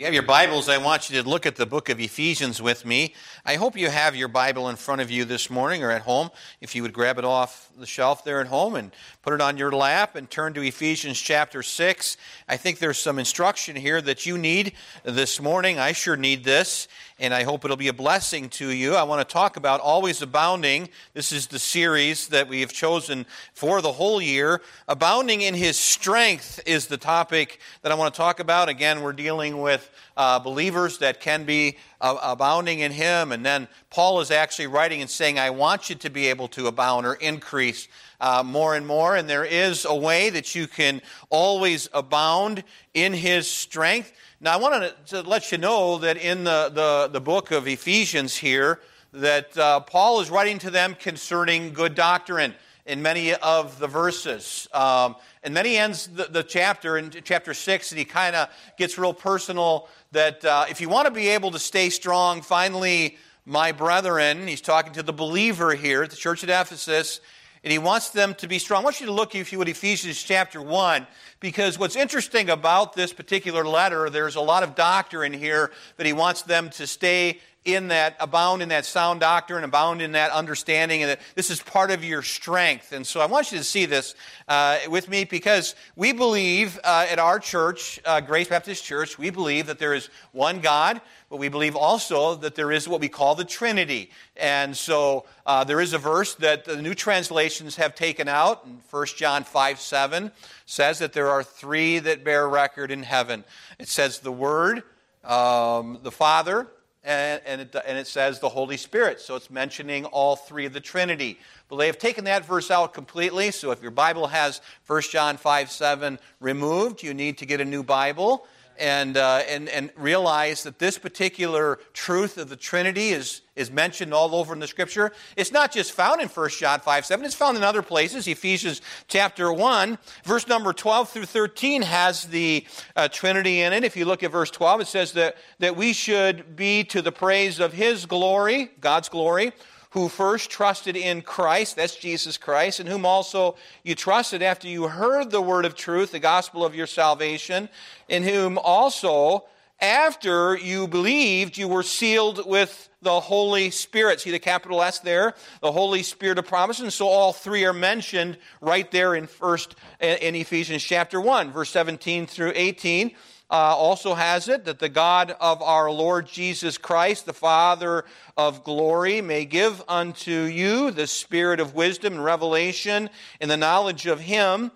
you have your Bibles, I want you to look at the book of Ephesians with me. I hope you have your Bible in front of you this morning or at home. If you would grab it off the shelf there at home and put it on your lap and turn to Ephesians chapter 6. I think there's some instruction here that you need this morning. I sure need this, and I hope it'll be a blessing to you. I want to talk about always abounding. This is the series that we have chosen for the whole year. Abounding in his strength is the topic that I want to talk about. Again, we're dealing with uh, believers that can be uh, abounding in Him. And then Paul is actually writing and saying, I want you to be able to abound or increase uh, more and more. And there is a way that you can always abound in His strength. Now, I want to let you know that in the, the, the book of Ephesians here, that uh, Paul is writing to them concerning good doctrine in many of the verses. Um, and then he ends the, the chapter in chapter 6, and he kind of gets real personal that uh, if you want to be able to stay strong, finally, my brethren, he's talking to the believer here at the church at Ephesus, and he wants them to be strong. I want you to look, if you would, Ephesians chapter 1, because what's interesting about this particular letter, there's a lot of doctrine in here that he wants them to stay in that, abound in that sound doctrine, abound in that understanding, and that this is part of your strength. And so I want you to see this uh, with me because we believe uh, at our church, uh, Grace Baptist Church, we believe that there is one God, but we believe also that there is what we call the Trinity. And so uh, there is a verse that the new translations have taken out, in 1 John 5 7 says that there are three that bear record in heaven. It says the Word, um, the Father, and, and, it, and, it, says the Holy Spirit. So it's mentioning all three of the Trinity. But they have taken that verse out completely. So if your Bible has 1 John 5 7 removed, you need to get a new Bible and, uh, and, and realize that this particular truth of the Trinity is, is mentioned all over in the Scripture. It's not just found in 1 John 5 7, it's found in other places. Ephesians chapter 1, verse number 12 through 13 has the uh, Trinity in it. If you look at verse 12, it says that, that we should be to the praise of His glory, God's glory who first trusted in Christ, that's Jesus Christ, and whom also you trusted after you heard the word of truth, the gospel of your salvation, in whom also after you believed, you were sealed with the Holy Spirit. See the capital S there? The Holy Spirit of promise. And so all three are mentioned right there in first in Ephesians chapter 1, verse 17 through 18 uh, also has it that the God of our Lord Jesus Christ, the Father of glory, may give unto you the spirit of wisdom and revelation in the knowledge of Him,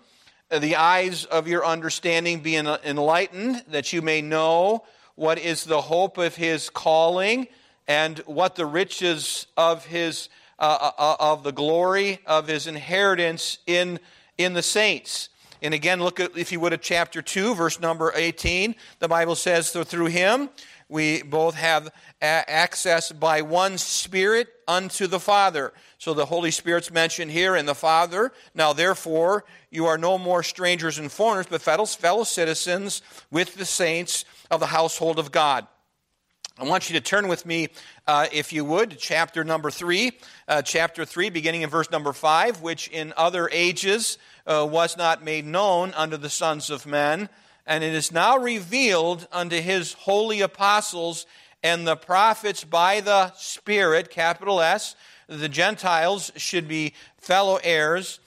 uh, the eyes of your understanding being enlightened, that you may know what is the hope of His calling and what the riches of His uh, uh, uh of the glory of His inheritance in in the saints and again, look at, if you would, at chapter 2, verse number 18. The Bible says, so through him we both have access by one Spirit unto the Father. So the Holy Spirit's mentioned here in the Father. Now, therefore, you are no more strangers and foreigners, but fellow citizens with the saints of the household of God. I want you to turn with me, uh, if you would, to chapter number 3. Uh, chapter 3, beginning in verse number 5, which in other ages uh, was not made known unto the sons of men, and it is now revealed unto his holy apostles and the prophets by the Spirit, capital S, the Gentiles should be fellow heirs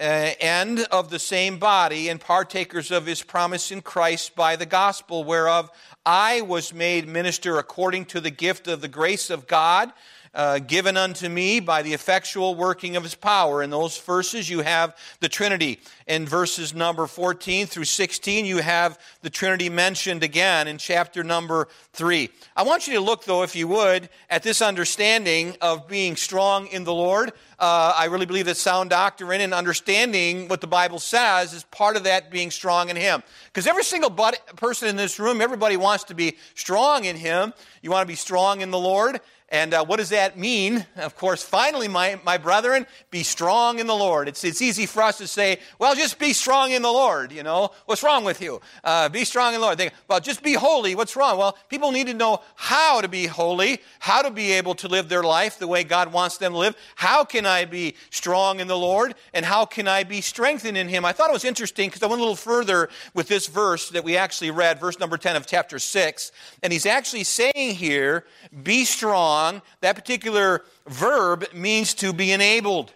uh, and of the same body and partakers of his promise in Christ by the gospel, whereof I was made minister according to the gift of the grace of God uh, given unto me by the effectual working of his power. In those verses, you have the Trinity. In verses number 14 through 16, you have the Trinity mentioned again in chapter number 3. I want you to look, though, if you would, at this understanding of being strong in the Lord. Uh, I really believe that sound doctrine and understanding what the Bible says is part of that being strong in Him. Because every single person in this room, everybody wants to be strong in Him. You want to be strong in the Lord. And uh, what does that mean? Of course, finally, my, my brethren, be strong in the Lord. It's, it's easy for us to say, well, just be strong in the Lord, you know. What's wrong with you? Uh, be strong in the Lord. They, well, just be holy. What's wrong? Well, people need to know how to be holy, how to be able to live their life the way God wants them to live. How can I be strong in the Lord? And how can I be strengthened in Him? I thought it was interesting because I went a little further with this verse that we actually read, verse number 10 of chapter 6. And he's actually saying here, be strong. That particular verb means to be enabled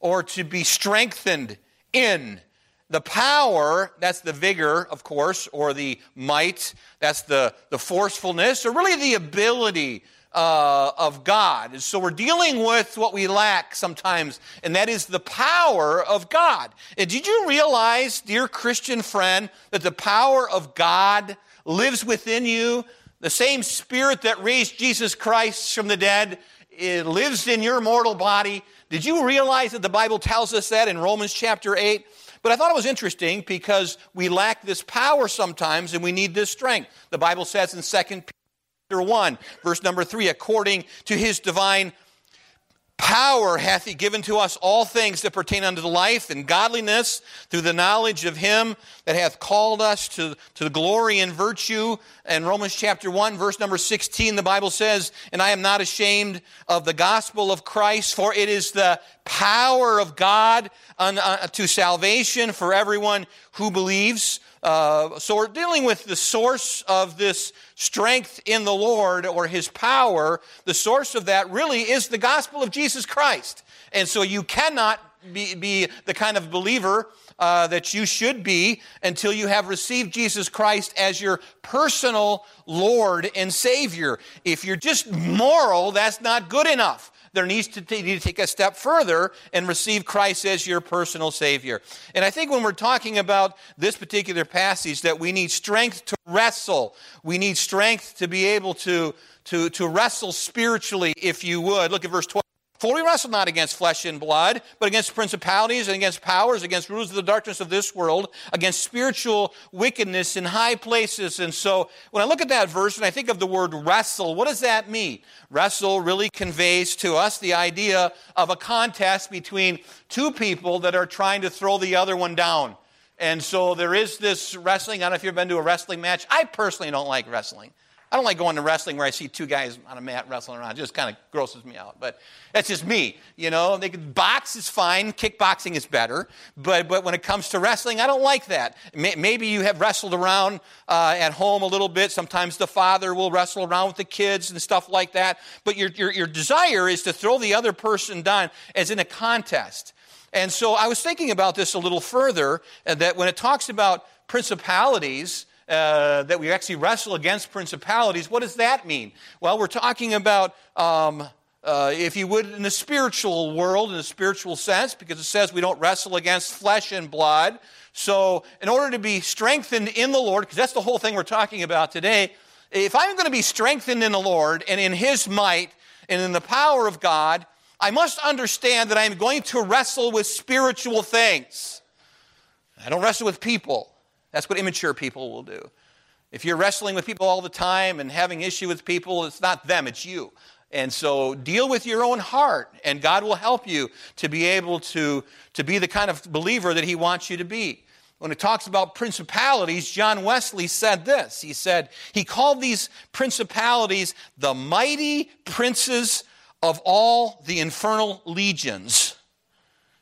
or to be strengthened in. The power, that's the vigor, of course, or the might, that's the, the forcefulness, or really the ability uh, of God. And so we're dealing with what we lack sometimes, and that is the power of God. And did you realize, dear Christian friend, that the power of God lives within you? The same spirit that raised Jesus Christ from the dead lives in your mortal body. Did you realize that the Bible tells us that in Romans chapter 8? But I thought it was interesting because we lack this power sometimes and we need this strength. The Bible says in 2 Peter 1, verse number 3, according to his divine power hath he given to us all things that pertain unto the life and godliness through the knowledge of him that hath called us to, to glory and virtue. In Romans chapter 1, verse number 16, the Bible says, And I am not ashamed of the gospel of Christ, for it is the power of God uh, to salvation for everyone who believes. Uh, so we're dealing with the source of this strength in the Lord or his power. The source of that really is the gospel of Jesus Christ. And so you cannot be, be the kind of believer uh, that you should be until you have received Jesus Christ as your personal Lord and Savior. If you're just moral, that's not good enough there needs to, need to take a step further and receive Christ as your personal Savior. And I think when we're talking about this particular passage, that we need strength to wrestle. We need strength to be able to, to, to wrestle spiritually, if you would. Look at verse 12. For we wrestle not against flesh and blood, but against principalities and against powers, against rulers of the darkness of this world, against spiritual wickedness in high places. And so when I look at that verse and I think of the word wrestle, what does that mean? Wrestle really conveys to us the idea of a contest between two people that are trying to throw the other one down. And so there is this wrestling. I don't know if you've been to a wrestling match. I personally don't like wrestling. I don't like going to wrestling where I see two guys on a mat wrestling around. It just kind of grosses me out. But that's just me. You know, they could, box is fine. Kickboxing is better. But, but when it comes to wrestling, I don't like that. Maybe you have wrestled around uh, at home a little bit. Sometimes the father will wrestle around with the kids and stuff like that. But your, your, your desire is to throw the other person down as in a contest. And so I was thinking about this a little further, that when it talks about principalities, uh, that we actually wrestle against principalities. What does that mean? Well, we're talking about, um, uh, if you would, in the spiritual world, in the spiritual sense, because it says we don't wrestle against flesh and blood. So, in order to be strengthened in the Lord, because that's the whole thing we're talking about today, if I'm going to be strengthened in the Lord and in His might and in the power of God, I must understand that I'm going to wrestle with spiritual things. I don't wrestle with people. That's what immature people will do. If you're wrestling with people all the time and having issue with people, it's not them, it's you. And so deal with your own heart, and God will help you to be able to, to be the kind of believer that He wants you to be. When it talks about principalities, John Wesley said this. He said, He called these principalities the mighty princes of all the infernal legions.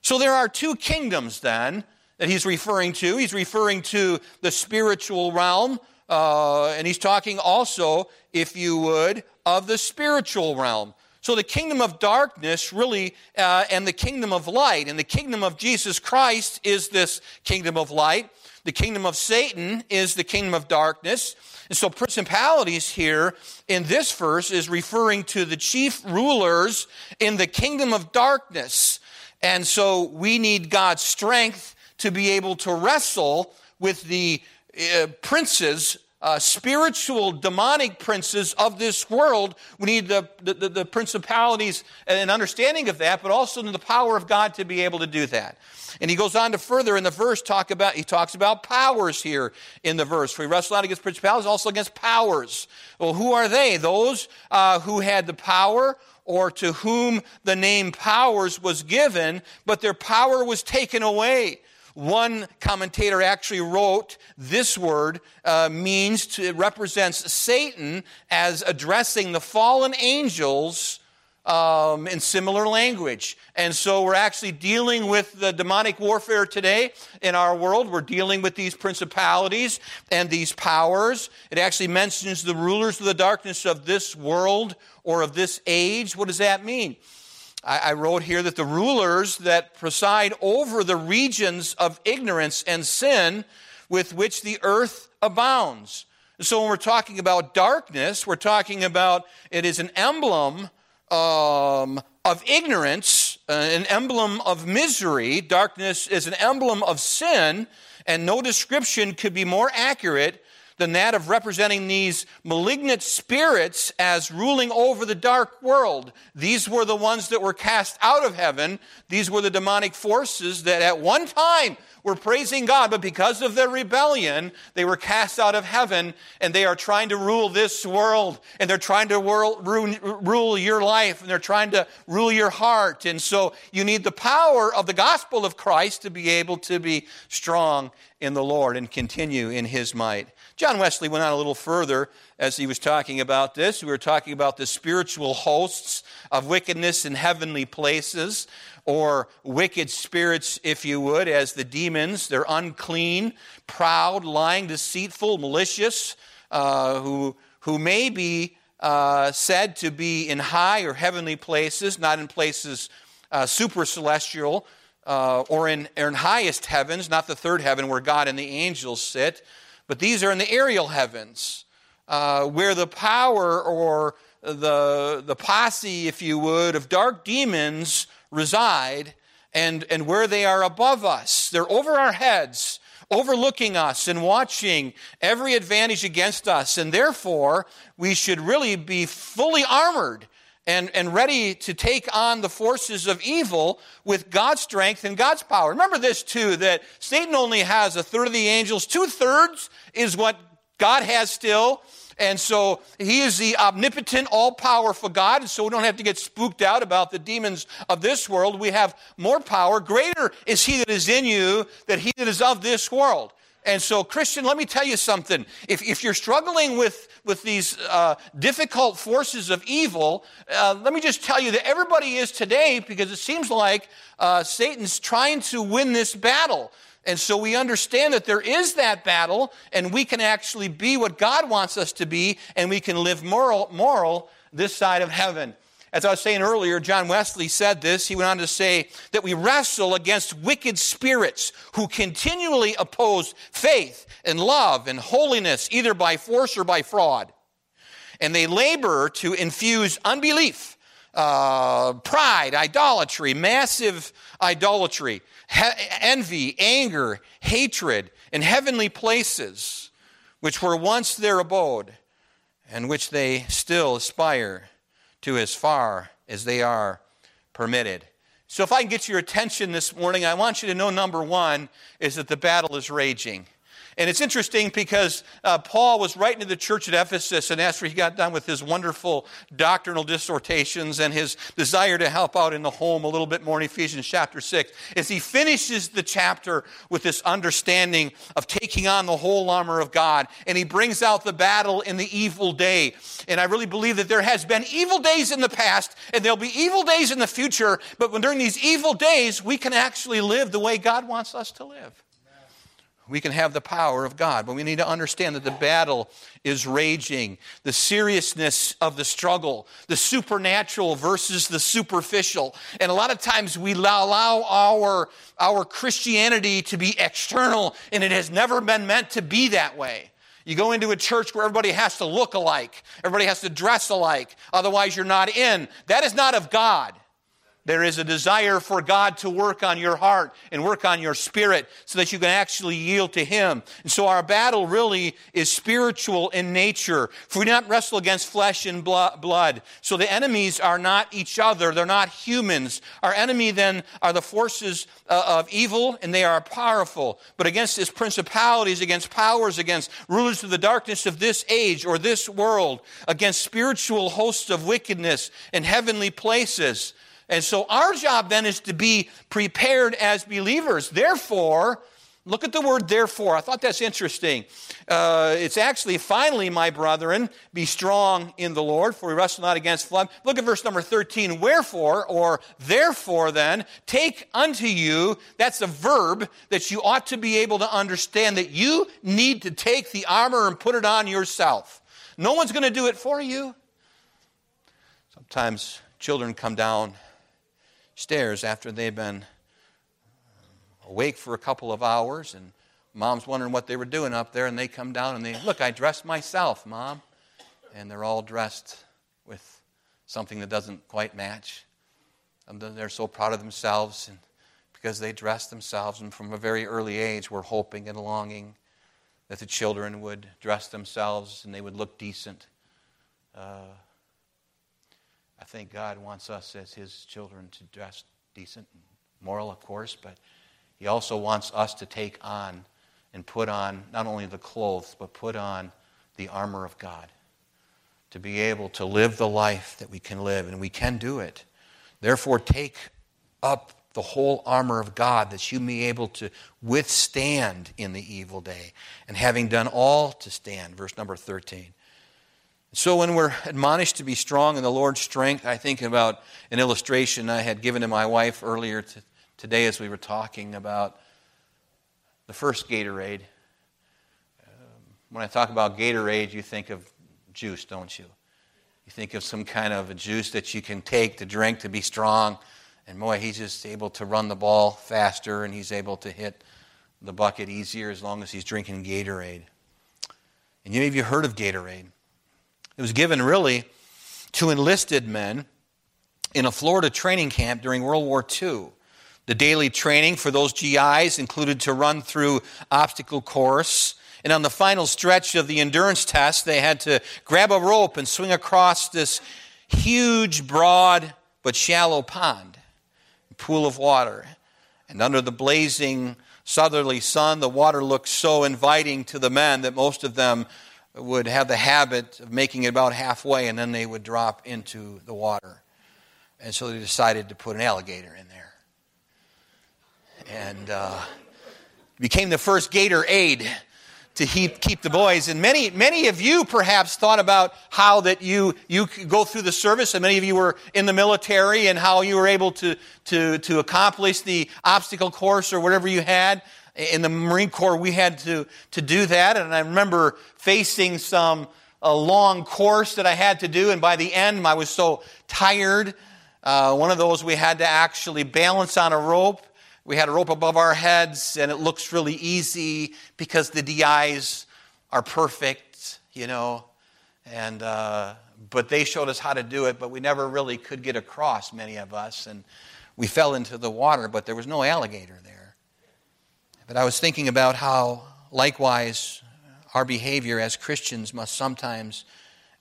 So there are two kingdoms then that he's referring to. He's referring to the spiritual realm, uh, and he's talking also, if you would, of the spiritual realm. So the kingdom of darkness, really, uh, and the kingdom of light, and the kingdom of Jesus Christ is this kingdom of light. The kingdom of Satan is the kingdom of darkness. And so principalities here in this verse is referring to the chief rulers in the kingdom of darkness. And so we need God's strength to be able to wrestle with the uh, princes, uh, spiritual demonic princes of this world. We need the, the, the principalities and understanding of that, but also the power of God to be able to do that. And he goes on to further in the verse talk about, he talks about powers here in the verse. For he wrestled not against principalities, also against powers. Well, who are they? Those uh, who had the power or to whom the name powers was given, but their power was taken away One commentator actually wrote this word uh, means to, it represents Satan as addressing the fallen angels um, in similar language. And so we're actually dealing with the demonic warfare today in our world. We're dealing with these principalities and these powers. It actually mentions the rulers of the darkness of this world or of this age. What does that mean? I, wrote here that the rulers that preside over the regions of ignorance and sin with which the earth abounds. So when we're talking about darkness, we're talking about it is an emblem um, of ignorance, uh, an emblem of misery. Darkness is an emblem of sin, and no description could be more accurate than that of representing these malignant spirits as ruling over the dark world. These were the ones that were cast out of heaven. These were the demonic forces that at one time were praising God, but because of their rebellion, they were cast out of heaven and they are trying to rule this world and they're trying to rule, rule your life and they're trying to rule your heart. And so you need the power of the gospel of Christ to be able to be strong in the Lord and continue in his might. John Wesley went on a little further as he was talking about this. We were talking about the spiritual hosts of wickedness in heavenly places, or wicked spirits, if you would, as the demons. They're unclean, proud, lying, deceitful, malicious, uh, who, who may be uh, said to be in high or heavenly places, not in places uh, super celestial. Uh, or in, or in highest heavens, not the third heaven where God and the angels sit, but these are in the aerial heavens, uh, where the power or the, the posse, if you would, of dark demons reside and, and where they are above us. They're over our heads, overlooking us and watching every advantage against us. And therefore, we should really be fully armored and, and ready to take on the forces of evil with God's strength and God's power. Remember this too, that Satan only has a third of the angels, two thirds is what God has still. And so he is the omnipotent, all powerful God. And so we don't have to get spooked out about the demons of this world. We have more power. Greater is he that is in you than he that is of this world. And so, Christian, let me tell you something. If, if you're struggling with, with these uh, difficult forces of evil, uh, let me just tell you that everybody is today because it seems like uh, Satan's trying to win this battle. And so we understand that there is that battle, and we can actually be what God wants us to be, and we can live moral, moral this side of heaven. As I was saying earlier, John Wesley said this. He went on to say that we wrestle against wicked spirits who continually oppose faith and love and holiness, either by force or by fraud. And they labor to infuse unbelief, uh, pride, idolatry, massive idolatry, he- envy, anger, hatred, in heavenly places, which were once their abode, and which they still aspire to as far as they are permitted. So, if I can get your attention this morning, I want you to know number one is that the battle is raging. And it's interesting because uh, Paul was writing to the church at Ephesus, and after he got done with his wonderful doctrinal dissertations and his desire to help out in the home a little bit more in Ephesians chapter 6, as he finishes the chapter with this understanding of taking on the whole armor of God, and he brings out the battle in the evil day. And I really believe that there has been evil days in the past, and there'll be evil days in the future, but when during these evil days, we can actually live the way God wants us to live we can have the power of God. But we need to understand that the battle is raging, the seriousness of the struggle, the supernatural versus the superficial. And a lot of times we allow our, our Christianity to be external, and it has never been meant to be that way. You go into a church where everybody has to look alike, everybody has to dress alike, otherwise, you're not in. That is not of God. There is a desire for God to work on your heart and work on your spirit so that you can actually yield to Him. And so our battle really is spiritual in nature. For we do not wrestle against flesh and blood. So the enemies are not each other. They're not humans. Our enemy then are the forces uh, of evil and they are powerful. But against his principalities, against powers, against rulers of the darkness of this age or this world, against spiritual hosts of wickedness in heavenly places. And so our job then is to be prepared as believers. Therefore, look at the word therefore. I thought that's interesting. Uh, it's actually, finally, my brethren, be strong in the Lord, for we wrestle not against flesh. Look at verse number 13. Wherefore, or therefore then, take unto you, that's a verb that you ought to be able to understand that you need to take the armor and put it on yourself. No one's going to do it for you. Sometimes children come down stairs after they've been awake for a couple of hours and mom's wondering what they were doing up there and they come down and they look i dressed myself mom. And they're all dressed with something that doesn't quite match. And they're so proud of themselves and because they dressed themselves and from a very early age we're hoping and longing that the children would dress themselves and they would look decent uh, think God wants us as His children to dress decent and moral, of course, but He also wants us to take on and put on not only the clothes, but put on the armor of God. To be able to live the life that we can live, and we can do it. Therefore, take up the whole armor of God that you may be able to withstand in the evil day. And having done all to stand, verse number 13. So, when we're admonished to be strong in the Lord's strength, I think about an illustration I had given to my wife earlier to, today as we were talking about the first Gatorade. Um, when I talk about Gatorade, you think of juice, don't you? You think of some kind of a juice that you can take to drink to be strong. And boy, he's just able to run the ball faster and he's able to hit the bucket easier as long as he's drinking Gatorade. And you, have you heard of Gatorade? It was given really to enlisted men in a Florida training camp during World War II. The daily training for those GIs included to run through obstacle course. And on the final stretch of the endurance test, they had to grab a rope and swing across this huge, broad, but shallow pond, pool of water. And under the blazing southerly sun, the water looked so inviting to the men that most of them would have the habit of making it about halfway and then they would drop into the water. And so they decided to put an alligator in there. And uh, became the first gator aid to keep, keep the boys. And many, many of you perhaps thought about how that you, you go through the service, and many of you were in the military, and how you were able to, to, to accomplish the obstacle course or whatever you had in the Marine Corps, we had to, to do that. And I remember facing some a long course that I had to do. And by the end, I was so tired. Uh, one of those we had to actually balance on a rope. We had a rope above our heads, and it looks really easy because the DIs are perfect, you know. And uh, but they showed us how to do it, but we never really could get across. Many of us, and we fell into the water, but there was no alligator there. But I was thinking about how, likewise, our behavior as Christians must sometimes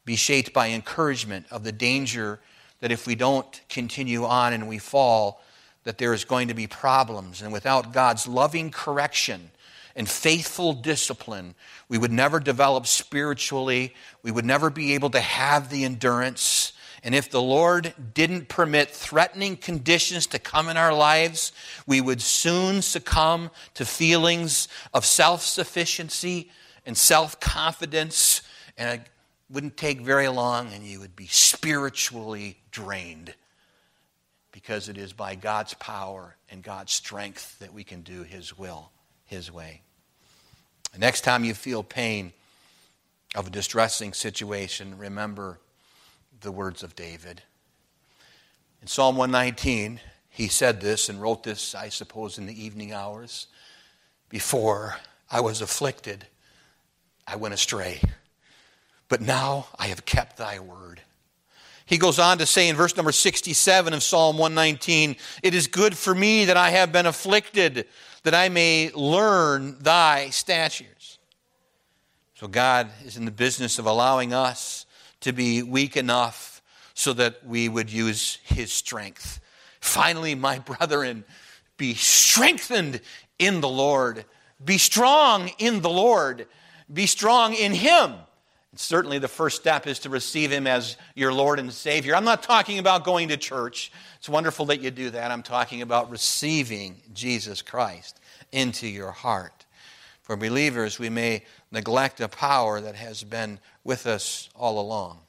be shaped by encouragement of the danger that if we don't continue on and we fall, that there is going to be problems. And without God's loving correction and faithful discipline, we would never develop spiritually. We would never be able to have the endurance and if the Lord didn't permit threatening conditions to come in our lives, we would soon succumb to feelings of self sufficiency and self confidence. And it wouldn't take very long, and you would be spiritually drained because it is by God's power and God's strength that we can do His will, His way. The next time you feel pain of a distressing situation, remember the words of David. In Psalm 119, he said this and wrote this, I suppose, in the evening hours. Before I was afflicted, I went astray. But now I have kept thy word. He goes on to say in verse number 67 of Psalm 119 It is good for me that I have been afflicted, that I may learn thy statutes. So God is in the business of allowing us to be weak enough so that we would use his strength. Finally, my brethren, be strengthened in the Lord. Be strong in the Lord. Be strong in him And certainly, the first step is to receive Him as your Lord and Savior. I'm not talking about going to church. It's wonderful that you do that. I'm talking about receiving Jesus Christ into your heart. For believers, we may neglect a power that has been with us all along.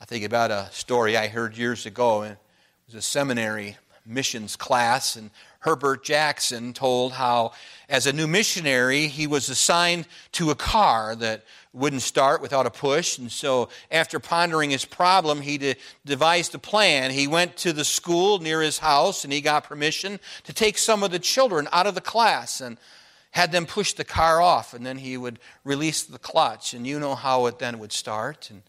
I think about a story I heard years ago. It was a seminary missions class, and Herbert Jackson told how, as a new missionary, he was assigned to a car that wouldn't start without a push. And so, after pondering his problem, he de- devised a plan. He went to the school near his house and he got permission to take some of the children out of the class and had them push the car off. And then he would release the clutch. And you know how it then would start. And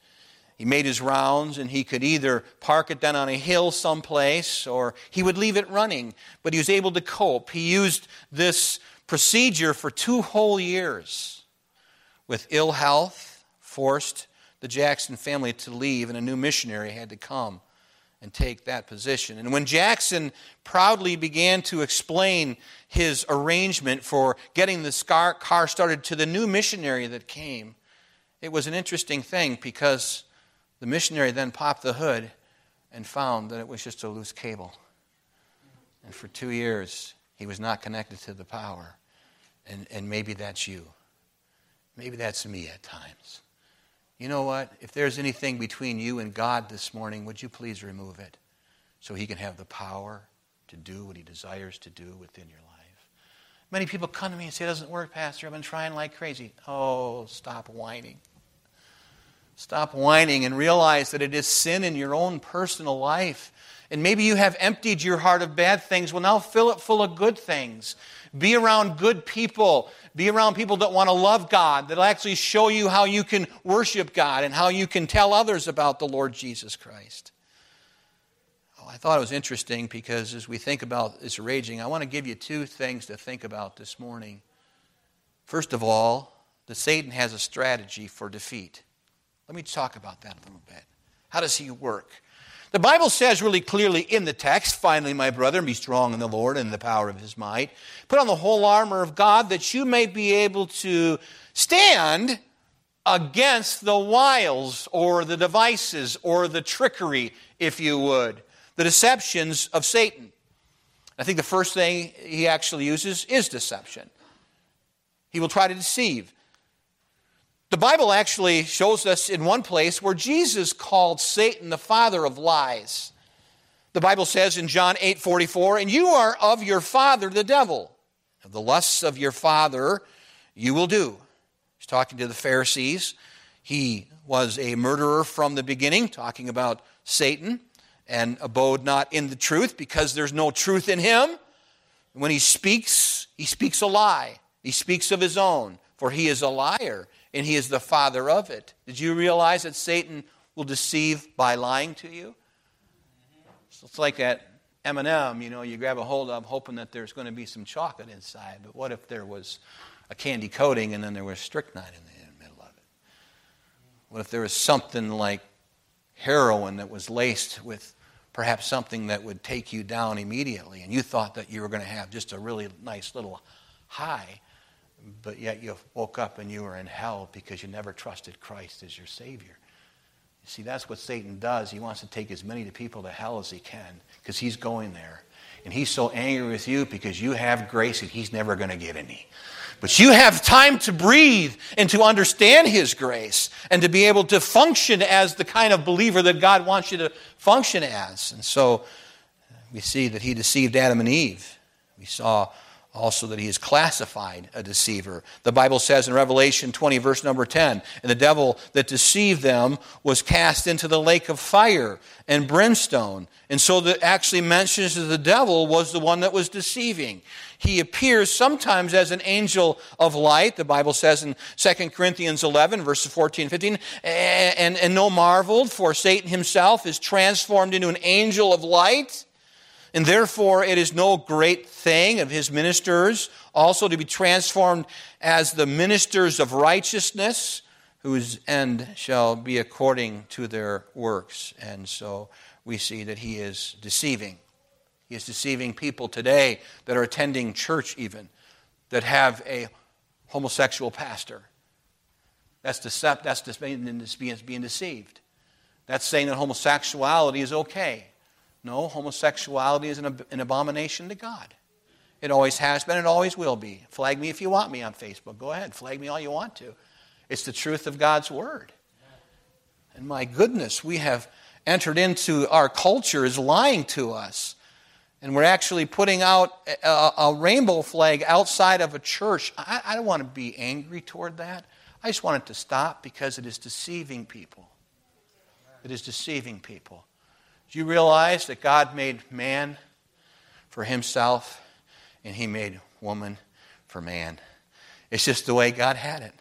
he made his rounds and he could either park it down on a hill someplace or he would leave it running, but he was able to cope. He used this procedure for two whole years. With ill health, forced the Jackson family to leave, and a new missionary had to come and take that position. And when Jackson proudly began to explain his arrangement for getting the car started to the new missionary that came, it was an interesting thing because the missionary then popped the hood and found that it was just a loose cable. And for two years, he was not connected to the power. And, and maybe that's you. Maybe that's me at times. You know what? If there's anything between you and God this morning, would you please remove it so he can have the power to do what he desires to do within your life? Many people come to me and say, It doesn't work, Pastor. I've been trying like crazy. Oh, stop whining. Stop whining and realize that it is sin in your own personal life. And maybe you have emptied your heart of bad things. Well, now fill it full of good things. Be around good people. Be around people that want to love God, that'll actually show you how you can worship God and how you can tell others about the Lord Jesus Christ. Oh, I thought it was interesting because as we think about this raging, I want to give you two things to think about this morning. First of all, that Satan has a strategy for defeat. Let me talk about that a little bit. How does he work? The Bible says really clearly in the text, finally, my brother, be strong in the Lord and in the power of his might. Put on the whole armor of God that you may be able to stand against the wiles or the devices or the trickery, if you would, the deceptions of Satan. I think the first thing he actually uses is deception. He will try to deceive. The Bible actually shows us in one place where Jesus called Satan the father of lies. The Bible says in John 8 44, and you are of your father, the devil. The lusts of your father you will do. He's talking to the Pharisees. He was a murderer from the beginning, talking about Satan, and abode not in the truth because there's no truth in him. When he speaks, he speaks a lie. He speaks of his own, for he is a liar and he is the father of it. Did you realize that Satan will deceive by lying to you? So it's like that M&M, you know, you grab a hold of hoping that there's going to be some chocolate inside, but what if there was a candy coating and then there was strychnine in the middle of it? What if there was something like heroin that was laced with perhaps something that would take you down immediately and you thought that you were going to have just a really nice little high but yet you woke up and you were in hell because you never trusted Christ as your Savior. You see, that's what Satan does. He wants to take as many people to hell as he can because he's going there. And he's so angry with you because you have grace and he's never going to get any. But you have time to breathe and to understand His grace and to be able to function as the kind of believer that God wants you to function as. And so we see that He deceived Adam and Eve. We saw also that he is classified a deceiver. The Bible says in Revelation 20, verse number 10, and the devil that deceived them was cast into the lake of fire and brimstone. And so that actually mentions that the devil was the one that was deceiving. He appears sometimes as an angel of light, the Bible says in 2 Corinthians 11, verses 14 and 15, and, and, and no marvel, for Satan himself is transformed into an angel of light. And therefore, it is no great thing of his ministers also to be transformed as the ministers of righteousness, whose end shall be according to their works. And so we see that he is deceiving. He is deceiving people today that are attending church, even, that have a homosexual pastor. That's, decept, that's being, being deceived. That's saying that homosexuality is okay. No, homosexuality is an, an abomination to God. It always has been, it always will be. Flag me if you want me on Facebook. Go ahead, flag me all you want to. It's the truth of God's Word. And my goodness, we have entered into our culture is lying to us. And we're actually putting out a, a rainbow flag outside of a church. I, I don't want to be angry toward that. I just want it to stop because it is deceiving people. It is deceiving people. Do you realize that God made man for himself and he made woman for man? It's just the way God had it.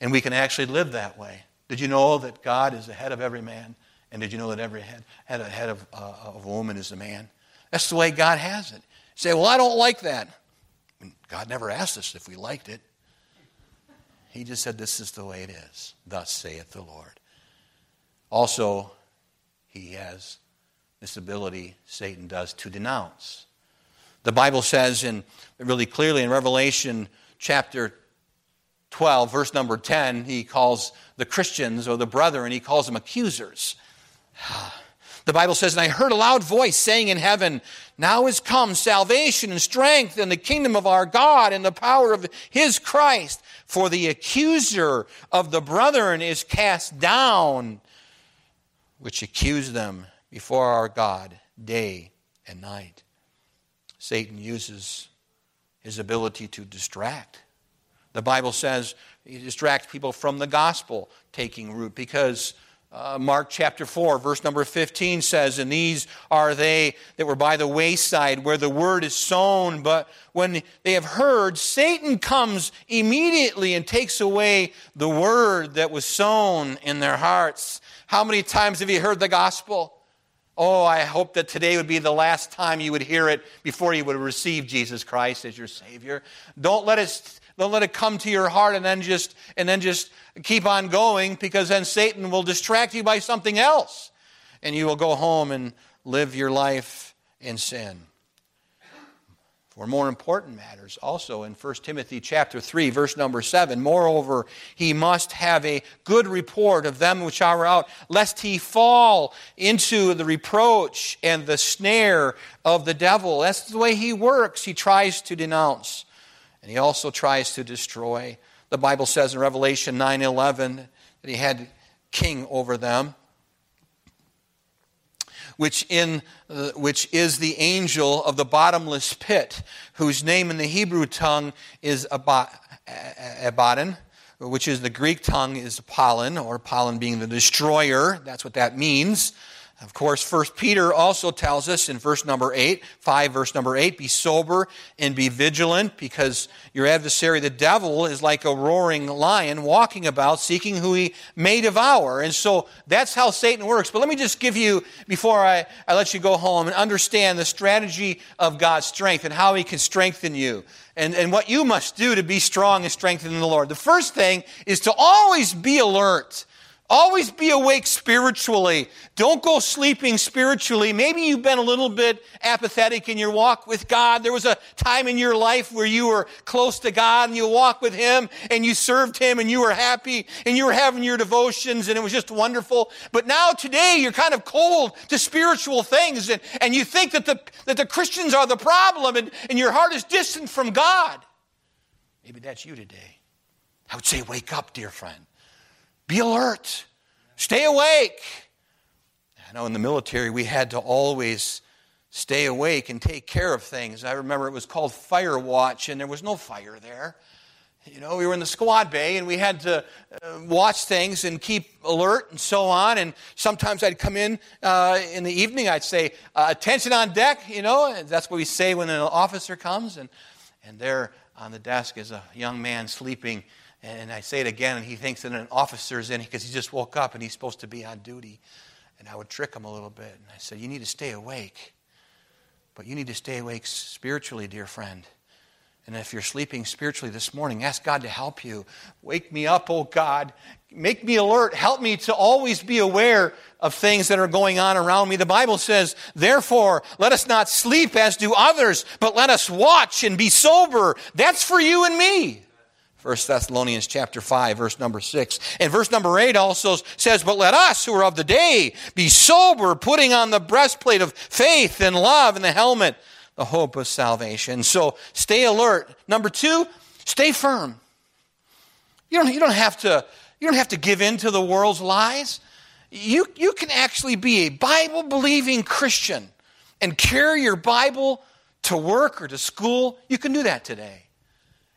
And we can actually live that way. Did you know that God is the head of every man? And did you know that every head, head, head of, uh, of a woman is a man? That's the way God has it. You say, well, I don't like that. God never asked us if we liked it. He just said, This is the way it is. Thus saith the Lord. Also, he has this ability, Satan does, to denounce. The Bible says in really clearly in Revelation chapter 12, verse number 10, he calls the Christians or the brethren, he calls them accusers. The Bible says, And I heard a loud voice saying in heaven, Now is come salvation and strength and the kingdom of our God and the power of his Christ. For the accuser of the brethren is cast down, which accuse them before our God day and night. Satan uses his ability to distract. The Bible says he distracts people from the gospel taking root because uh, Mark chapter 4, verse number 15 says, And these are they that were by the wayside where the word is sown. But when they have heard, Satan comes immediately and takes away the word that was sown in their hearts. How many times have you heard the gospel? Oh, I hope that today would be the last time you would hear it before you would receive Jesus Christ as your Savior. Don't let it, don't let it come to your heart and then just and then just keep on going because then Satan will distract you by something else. And you will go home and live your life in sin. For more important matters, also in 1 Timothy chapter 3, verse number 7, moreover, he must have a good report of them which are out, lest he fall into the reproach and the snare of the devil. That's the way he works. He tries to denounce, and he also tries to destroy. The Bible says in Revelation 9 11 that he had king over them which, in, uh, which is the angel of the bottomless pit, whose name in the Hebrew tongue is Abaddon, which is the Greek tongue is Apollyon, or Apollyon being the destroyer. That's what that means. Of course, First Peter also tells us in verse number 8, 5 verse number 8, be sober and be vigilant because your adversary, the devil, is like a roaring lion walking about seeking who he may devour. And so that's how Satan works. But let me just give you, before I, I let you go home, and understand the strategy of God's strength and how he can strengthen you. And, and what you must do to be strong and strengthened in the Lord. The first thing is to always be alert. Always be awake spiritually. Don't go sleeping spiritually. Maybe you've been a little bit apathetic in your walk with God. There was a time in your life where you were close to God and you walked with Him and you served Him and you were happy and you were having your devotions and it was just wonderful. But now today you're kind of cold to spiritual things and, and you think that the, that the Christians are the problem and, and your heart is distant from God. Maybe that's you today. I would say, wake up, dear friend. Be alert. Stay awake. I know in the military we had to always stay awake and take care of things. I remember it was called fire watch, and there was no fire there. You know, we were in the squad bay and we had to uh, watch things and keep alert and so on. And sometimes I'd come in uh, in the evening, I'd say, uh, Attention on deck, you know, that's what we say when an officer comes. And, and there on the desk is a young man sleeping and I say it again, and he thinks that an officer's in because he just woke up and he's supposed to be on duty. And I would trick him a little bit. And I said, You need to stay awake. But you need to stay awake spiritually, dear friend. And if you're sleeping spiritually this morning, ask God to help you. Wake me up, oh God. Make me alert. Help me to always be aware of things that are going on around me. The Bible says, therefore, let us not sleep as do others, but let us watch and be sober. That's for you and me. 1 Thessalonians chapter 5, verse number 6. And verse number 8 also says, But let us who are of the day be sober, putting on the breastplate of faith and love and the helmet, the hope of salvation. So stay alert. Number two, stay firm. You don't, you don't, have, to, you don't have to give in to the world's lies. You, you can actually be a Bible believing Christian and carry your Bible to work or to school. You can do that today.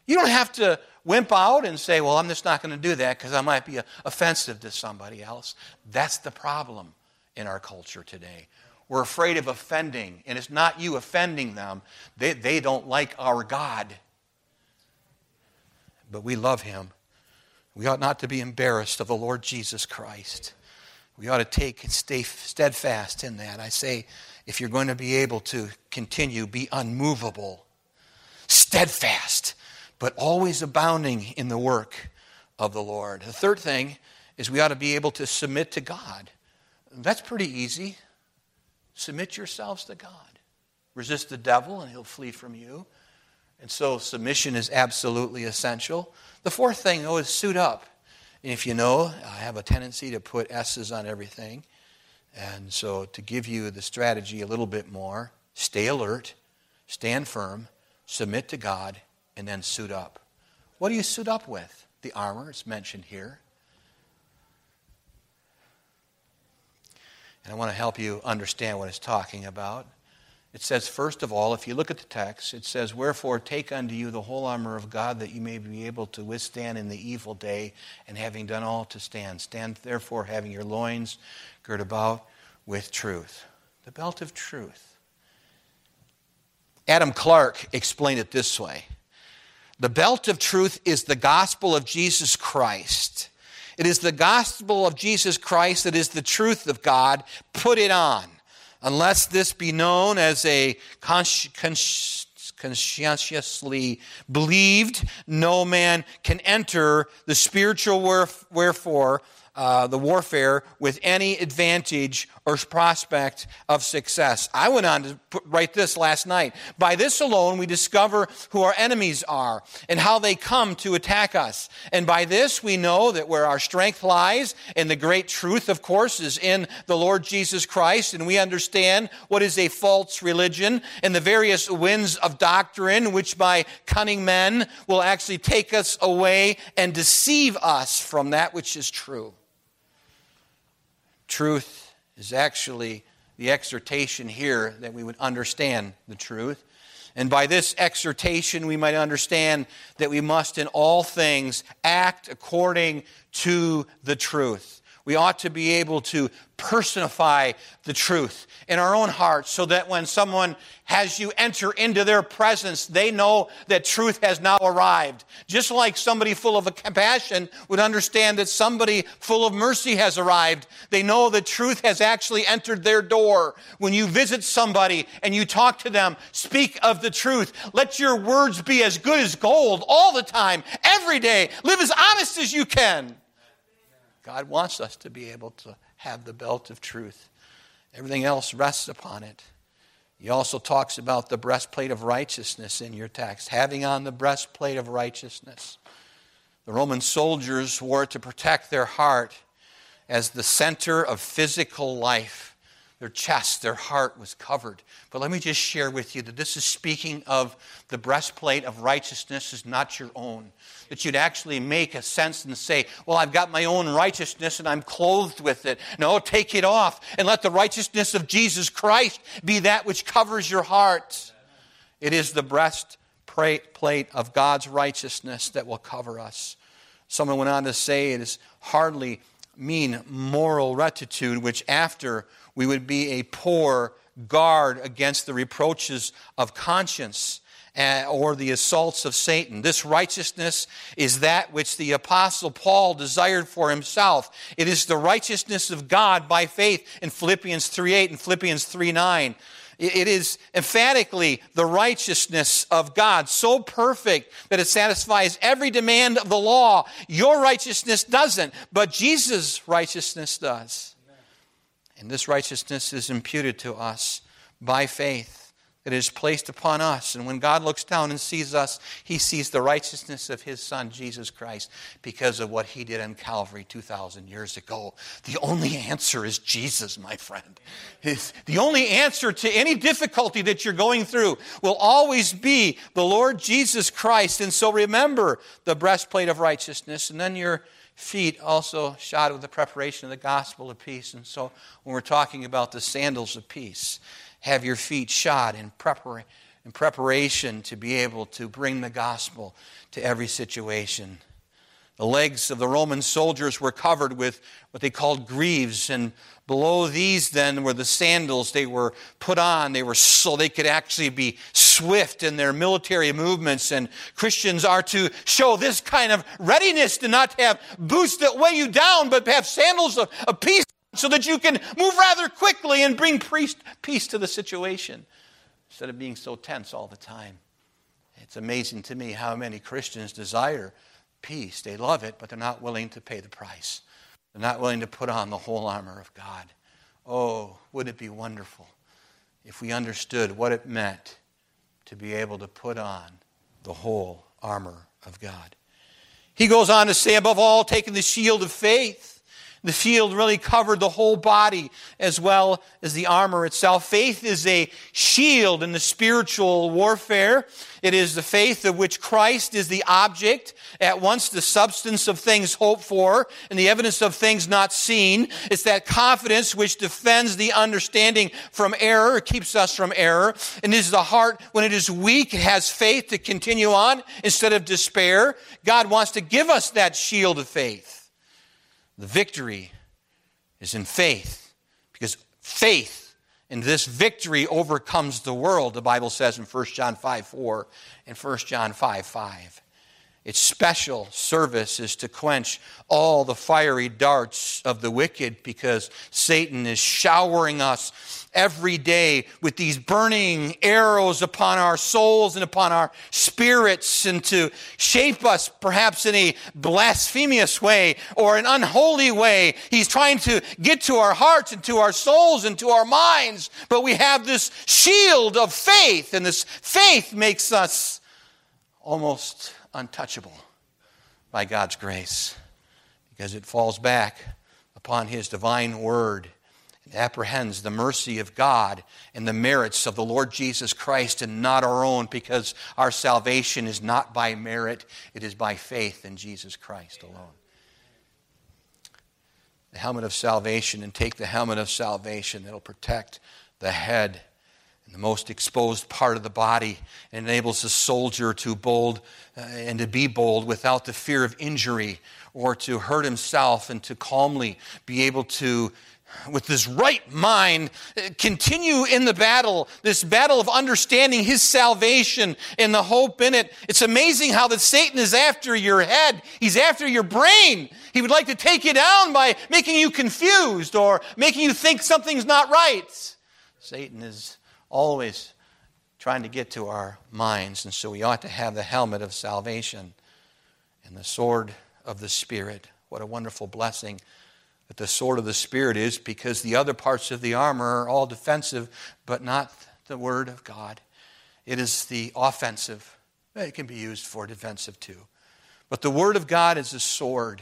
You don't have to wimp out and say, Well, I'm just not going to do that because I might be uh, offensive to somebody else. That's the problem in our culture today. We're afraid of offending, and it's not you offending them. They, they don't like our God. But we love him. We ought not to be embarrassed of the Lord Jesus Christ. We ought to take and stay steadfast in that. I say, if you're going to be able to continue, be unmovable, steadfast, but always abounding in the work of the Lord. The third thing is we ought to be able to submit to God. That's pretty easy. Submit yourselves to God. Resist the devil, and he'll flee from you. And so submission is absolutely essential. The fourth thing, though, is suit up. And if you know, I have a tendency to put S's on everything. And so to give you the strategy a little bit more, stay alert, stand firm, submit to God, and then suit up. What do you suit up with? The armor is mentioned here. And I want to help you understand what it's talking about. It says, first of all, if you look at the text, it says, Wherefore take unto you the whole armor of God, that you may be able to withstand in the evil day, and having done all to stand. Stand therefore, having your loins girt about with truth. The belt of truth. Adam Clarke explained it this way the belt of truth is the gospel of Jesus Christ. It is the gospel of Jesus Christ that is the truth of God. Put it on. Unless this be known as a conscientiously believed, no man can enter the spiritual wherefore uh, the warfare with any advantage or prospect of success. I went on to write this last night. By this alone, we discover who our enemies are and how they come to attack us. And by this, we know that where our strength lies, and the great truth, of course, is in the Lord Jesus Christ, and we understand what is a false religion and the various winds of doctrine which by cunning men will actually take us away and deceive us from that which is true. Truth is actually the exhortation here that we would understand the truth. And by this exhortation, we might understand that we must in all things act according to the truth. We ought to be able to personify the truth in our own hearts so that when someone has you enter into their presence, they know that truth has now arrived. Just like somebody full of compassion would understand that somebody full of mercy has arrived. They know that truth has actually entered their door. When you visit somebody and you talk to them, speak of the truth. Let your words be as good as gold all the time, every day. Live as honest as you can. God wants us to be able to have the belt of truth. Everything else rests upon it. He also talks about the breastplate of righteousness in your text, having on the breastplate of righteousness. The Roman soldiers wore it to protect their heart as the center of physical life their chest, their heart was covered. But let me just share with you that this is speaking of the breastplate of righteousness is not your own. That you'd actually make a sense and say, Well, I've got my own righteousness and I'm clothed with it. No, take it off and let the righteousness of Jesus Christ be that which covers your heart. It is the breastplate of God's righteousness that will cover us. Someone went on to say it is hardly mean moral rectitude, which after we would be a poor guard against the reproaches of conscience or the assaults of Satan. This righteousness is that which the Apostle Paul desired for himself. It is the righteousness of God by faith in Philippians 3 8 and Philippians 3 9. It is emphatically the righteousness of God, so perfect that it satisfies every demand of the law. Your righteousness doesn't, but Jesus' righteousness does. And this righteousness is imputed to us by faith. That is placed upon us. And when God looks down and sees us, he sees the righteousness of his Son, Jesus Christ, because of what he did on Calvary 2,000 years ago. The only answer is Jesus, my friend. the only answer to any difficulty that you're going through will always be the Lord Jesus Christ. And so remember the breastplate of righteousness, and then your feet also shod with the preparation of the gospel of peace. And so when we're talking about the sandals of peace, have your feet shod in, prepar- in preparation to be able to bring the gospel to every situation. The legs of the Roman soldiers were covered with what they called greaves, and below these then were the sandals they were put on. They were so they could actually be swift in their military movements. And Christians are to show this kind of readiness to not have boots that weigh you down, but have sandals of, of peace so that you can move rather quickly and bring peace to the situation instead of being so tense all the time. It's amazing to me how many Christians desire peace. They love it, but they're not willing to pay the price. They're not willing to put on the whole armor of God. Oh, would it be wonderful if we understood what it meant to be able to put on the whole armor of God? He goes on to say, above all, taking the shield of faith the shield really covered the whole body as well as the armor itself. Faith is a shield in the spiritual warfare. It is the faith of which Christ is the object, at once the substance of things hoped for and the evidence of things not seen. It's that confidence which defends the understanding from error, keeps us from error. And is the heart, when it is weak, it has faith to continue on instead of despair. God wants to give us that shield of faith. The victory is in faith because faith in this victory overcomes the world, the Bible says in 1 John 5 4 and 1 John 5 5. Its special service is to quench all the fiery darts of the wicked because Satan is showering us every day with these burning arrows upon our souls and upon our spirits and to shape us perhaps in a blasphemous way or an unholy way. He's trying to get to our hearts and to our souls and to our minds. But we have this shield of faith, and this faith makes us almost untouchable by God's grace because it falls back upon His divine word apprehends the mercy of God and the merits of the Lord Jesus Christ and not our own because our salvation is not by merit, it is by faith in Jesus Christ alone. The helmet of salvation, and take the helmet of salvation that'll protect the head and the most exposed part of the body and enables the soldier to bold uh, and to be bold without the fear of injury or to hurt himself and to calmly be able to with this right mind uh, continue in the battle this battle of understanding his salvation and the hope in it it's amazing how that satan is after your head he's after your brain he would like to take you down by making you confused or making you think something's not right satan is always trying to get to our minds. And so we ought to have the helmet of salvation and the sword of the Spirit. What a wonderful blessing that the sword of the Spirit is because the other parts of the armor are all defensive, but not the Word of God. It is the offensive. It can be used for defensive too. But the Word of God is a sword.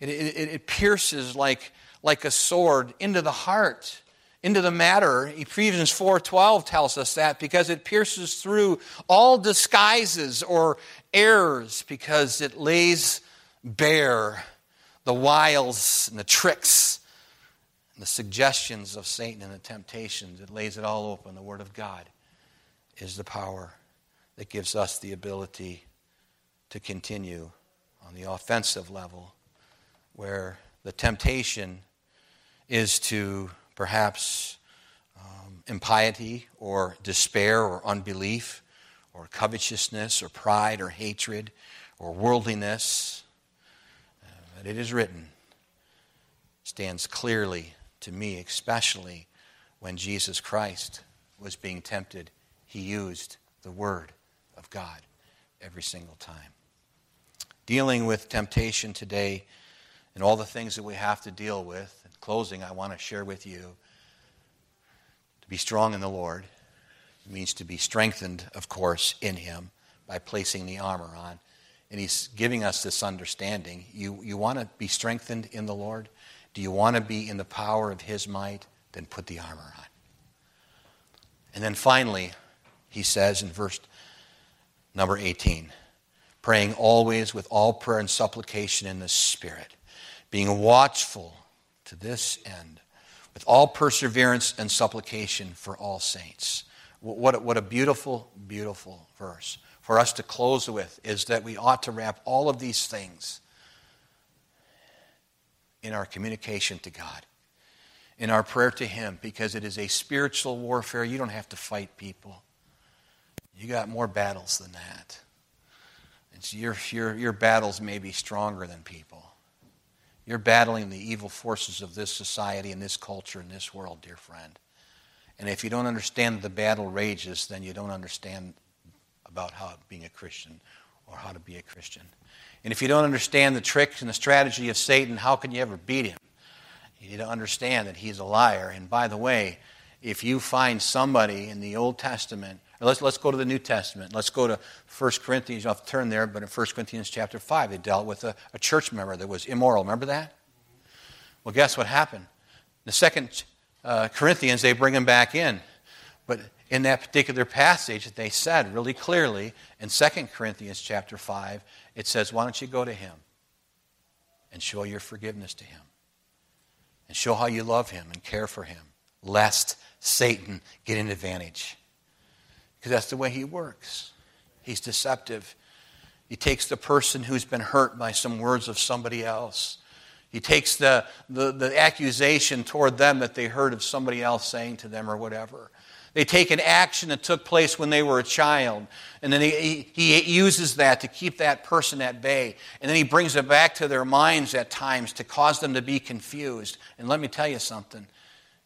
It, it, it pierces like, like a sword into the heart into the matter. Ephesians 4:12 tells us that because it pierces through all disguises or errors because it lays bare the wiles and the tricks and the suggestions of Satan and the temptations. It lays it all open. The word of God is the power that gives us the ability to continue on the offensive level where the temptation is to perhaps um, impiety or despair or unbelief or covetousness or pride or hatred or worldliness. But it is written, stands clearly to me, especially when Jesus Christ was being tempted. He used the Word of God every single time. Dealing with temptation today and all the things that we have to deal with in closing, I want to share with you to be strong in the Lord, It means to be strengthened, of course, in Him by placing the armor on. And He's giving us this understanding. You, you want to be strengthened in the Lord? Do you want to be in the power of His might? Then put the armor on. And then finally, He says in verse number 18 praying always with all prayer and supplication in the Spirit, being watchful to this end, with all perseverance and supplication for all saints. What a, what a beautiful, beautiful verse for us to close with is that we ought to wrap all of these things in our communication to God, in our prayer to Him, because it is a spiritual warfare. You don't have to fight people, you got more battles than that. It's your, your, your battles may be stronger than people. You're battling the evil forces of this society and this culture and this world, dear friend. And if you don't understand the battle rages, then you don't understand about how being a Christian or how to be a Christian. And if you don't understand the tricks and the strategy of Satan, how can you ever beat him? You need to understand that he's a liar. And by the way, if you find somebody in the Old Testament Let's, let's go to the New Testament. Let's go to 1 Corinthians. I'll turn there, but in 1 Corinthians chapter 5, they dealt with a, a church member that was immoral. Remember that? Well, guess what happened? The second uh, Corinthians, they bring him back in. But in that particular passage, they said really clearly in 2 Corinthians chapter 5, it says, Why don't you go to him and show your forgiveness to him? And show how you love him and care for him, lest Satan get an advantage because that's the way he works. He's deceptive. He takes the person who's been hurt by some words of somebody else. He takes the, the, the, accusation toward them that they heard of somebody else saying to them or whatever. They take an action that took place when they were a child, and then he, he, uses that to keep that person at bay. And then he brings it back to their minds at times to cause them to be confused. And let me tell you something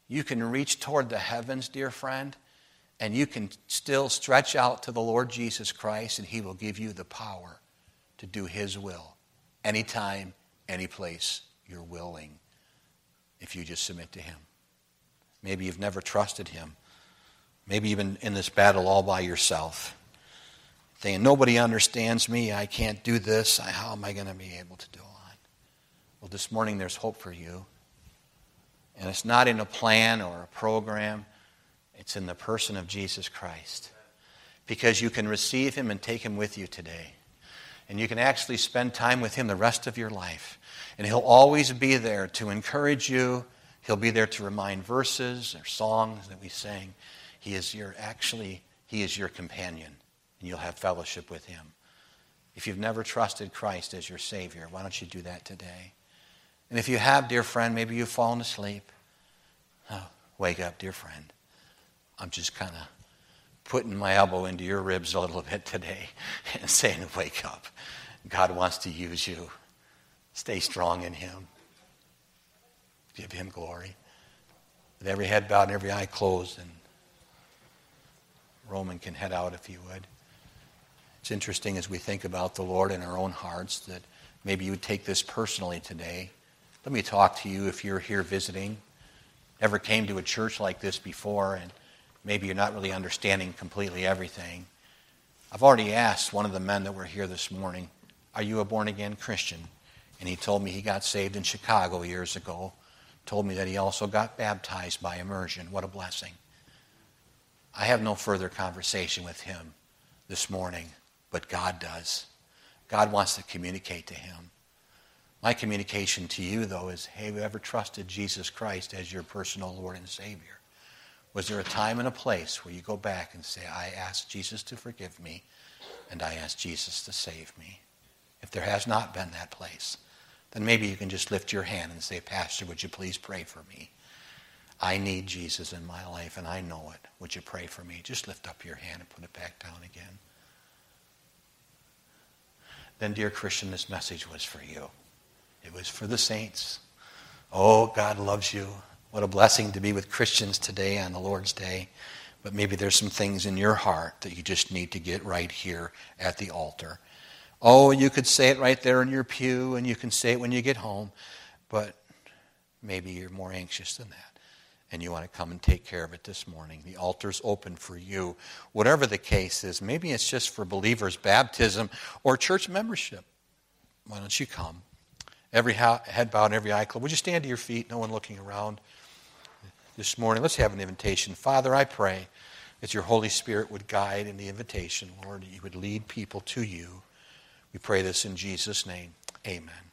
you can reach toward the heavens, dear friend, and you can still stretch out to the Lord Jesus Christ, and He will give you the power to do His will anytime, any place you're willing, if you just submit to Him. Maybe you've never trusted Him. Maybe you've in this battle all by yourself, thinking, nobody understands me, I can't do this, how am I going to be able to do it? Well, this morning there's hope for you. And it's not in a plan or a program. It's in the person of Jesus Christ. Because you can receive him and take him with you today. And you can actually spend time with him the rest of your life. And he'll always be there to encourage you. He'll be there to remind verses or songs that we sing. He is your actually he is your companion and you'll have fellowship with him. If you've never trusted Christ as your savior, why don't you do that today? And if you have, dear friend, maybe you've fallen asleep. Oh, wake up, dear friend. I'm just kind of putting my elbow into your ribs a little bit today and saying, Wake up. God wants to use you. Stay strong in Him. Give Him glory. With every head bowed and every eye closed, and Roman can head out if you would. It's interesting as we think about the Lord in our own hearts that maybe you take this personally today. Let me talk to you if you're here visiting, never came to a church like this before, and maybe you're not really understanding completely everything. I've already asked one of the men that were here this morning, Are you a born again Christian? And he told me he got saved in Chicago years ago. Told me that he also got baptized by immersion. What a blessing. I have no further conversation with him this morning, but God does. God wants to communicate to him. My communication to you, though, is have you ever trusted Jesus Christ as your personal Lord and Savior? Was there a time and a place where you go back and say, I asked Jesus to forgive me and I asked Jesus to save me? If there has not been that place, then maybe you can just lift your hand and say, Pastor, would you please pray for me? I need Jesus in my life and I know it. Would you pray for me? Just lift up your hand and put it back down again. Then, dear Christian, this message was for you. It was for the saints. Oh, God loves you. What a blessing to be with Christians today on the Lord's Day. But maybe there's some things in your heart that you just need to get right here at the altar. Oh, you could say it right there in your pew, and you can say it when you get home, but maybe you're more anxious than that. And you want to come and take care of it this morning. The altar's open for you. Whatever the case is, maybe it's just for believers' baptism or church membership. Why don't you come? Every head bowed every eye closed. Would you stand to your feet, no one looking around this morning? Let's have an invitation. Father, I pray that your Holy Spirit would guide in the invitation, Lord, that you would lead people to you. We pray this in Jesus' name. Amen.